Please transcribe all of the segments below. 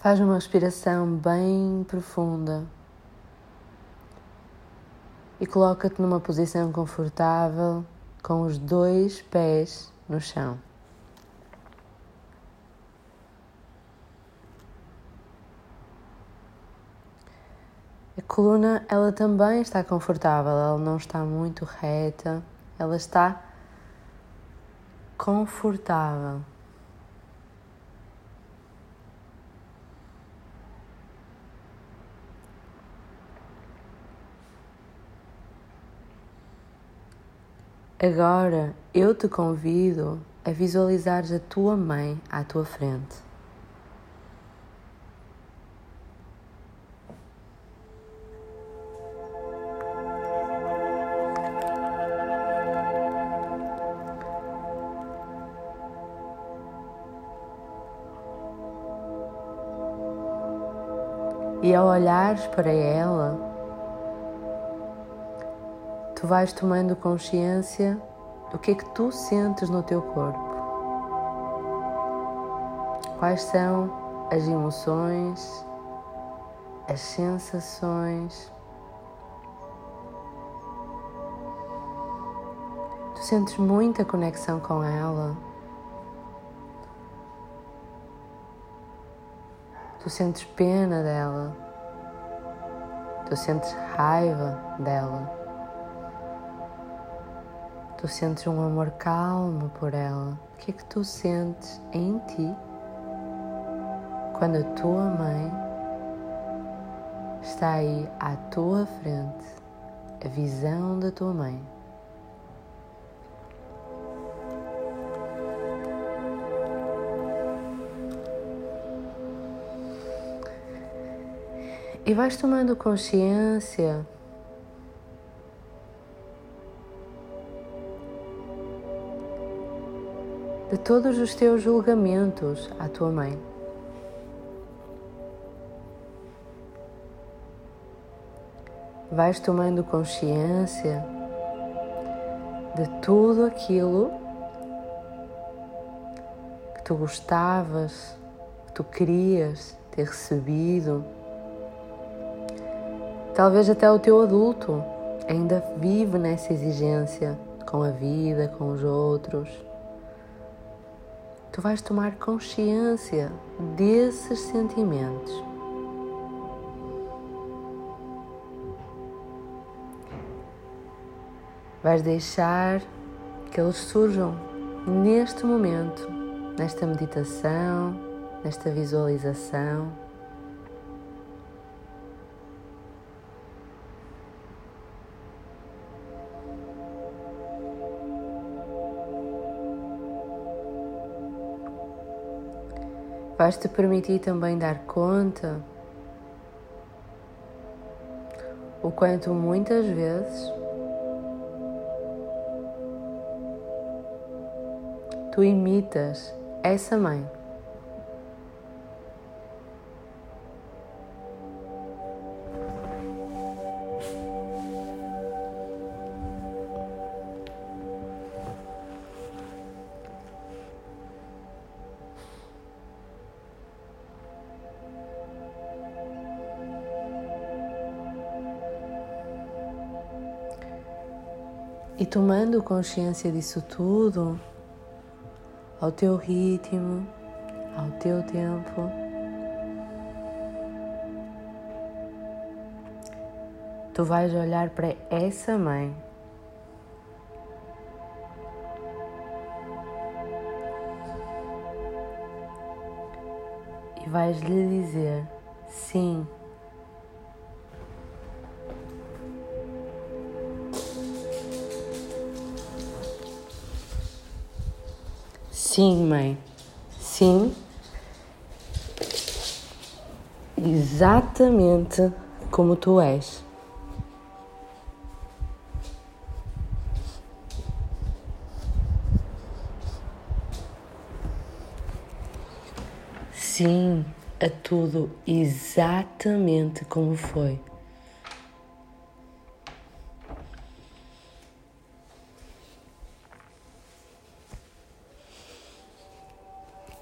Faz uma respiração bem profunda e coloca-te numa posição confortável com os dois pés no chão. A coluna, ela também está confortável, ela não está muito reta, ela está confortável. Agora eu te convido a visualizares a tua mãe à tua frente. E ao olhares para ela, tu vais tomando consciência do que é que tu sentes no teu corpo. Quais são as emoções, as sensações. Tu sentes muita conexão com ela. Tu sentes pena dela. Tu sentes raiva dela. Tu sentes um amor calmo por ela. O que é que tu sentes em ti quando a tua mãe está aí à tua frente, a visão da tua mãe? E vais tomando consciência de todos os teus julgamentos à tua mãe. Vais tomando consciência de tudo aquilo que tu gostavas, que tu querias ter recebido. Talvez até o teu adulto ainda vive nessa exigência com a vida, com os outros tu vais tomar consciência desses sentimentos. Vais deixar que eles surjam neste momento, nesta meditação, nesta visualização. Vais te permitir também dar conta o quanto muitas vezes tu imitas essa mãe. E tomando consciência disso tudo, ao teu ritmo, ao teu tempo, tu vais olhar para essa mãe. E vais lhe dizer sim. Sim, mãe. Sim. Exatamente como tu és. Sim, a tudo exatamente como foi.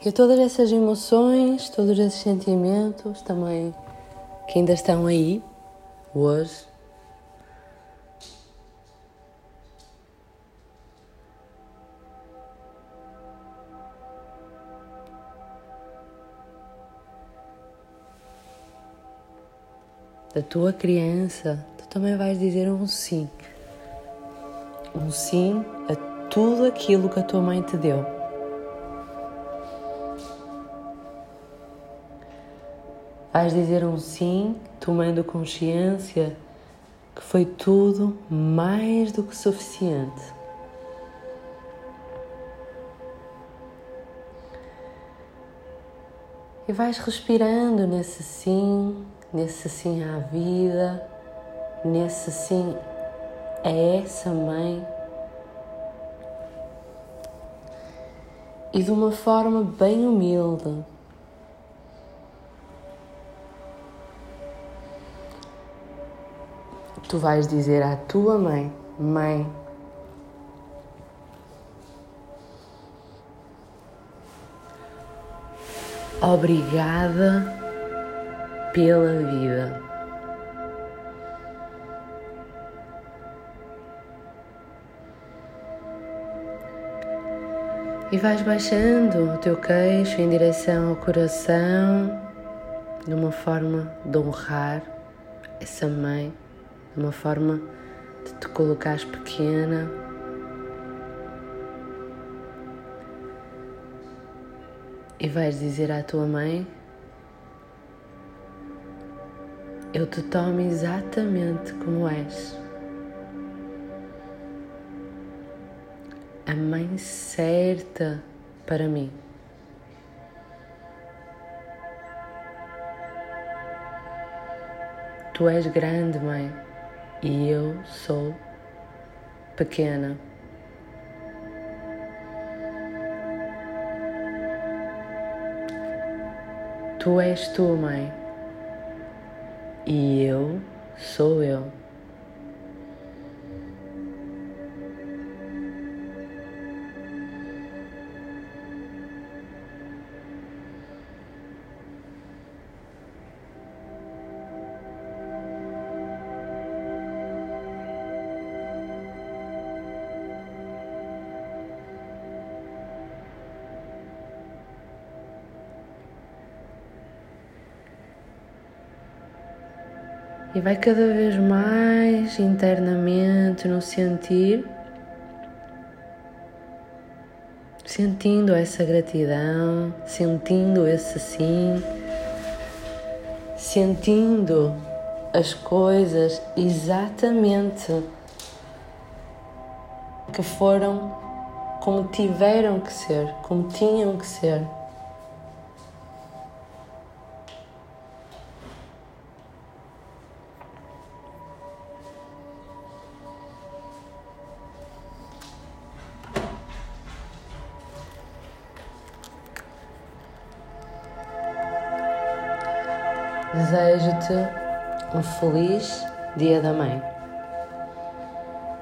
E todas essas emoções, todos esses sentimentos também que ainda estão aí hoje. Da tua criança, tu também vais dizer um sim. Um sim a tudo aquilo que a tua mãe te deu. Vais dizer um sim, tomando consciência que foi tudo mais do que suficiente. E vais respirando nesse sim, nesse sim à vida, nesse sim a essa mãe. E de uma forma bem humilde, tu vais dizer à tua mãe: Mãe, obrigada pela vida. E vais baixando o teu queixo em direção ao coração, de uma forma de honrar essa mãe uma forma de te colocares pequena. E vais dizer à tua mãe: Eu te tomo exatamente como és. A mãe certa para mim. Tu és grande, mãe e eu sou pequena. Tu és tu, mãe, e eu sou eu. E vai cada vez mais internamente no sentir, sentindo essa gratidão, sentindo esse sim, sentindo as coisas exatamente que foram como tiveram que ser, como tinham que ser. Desejo-te um feliz Dia da Mãe.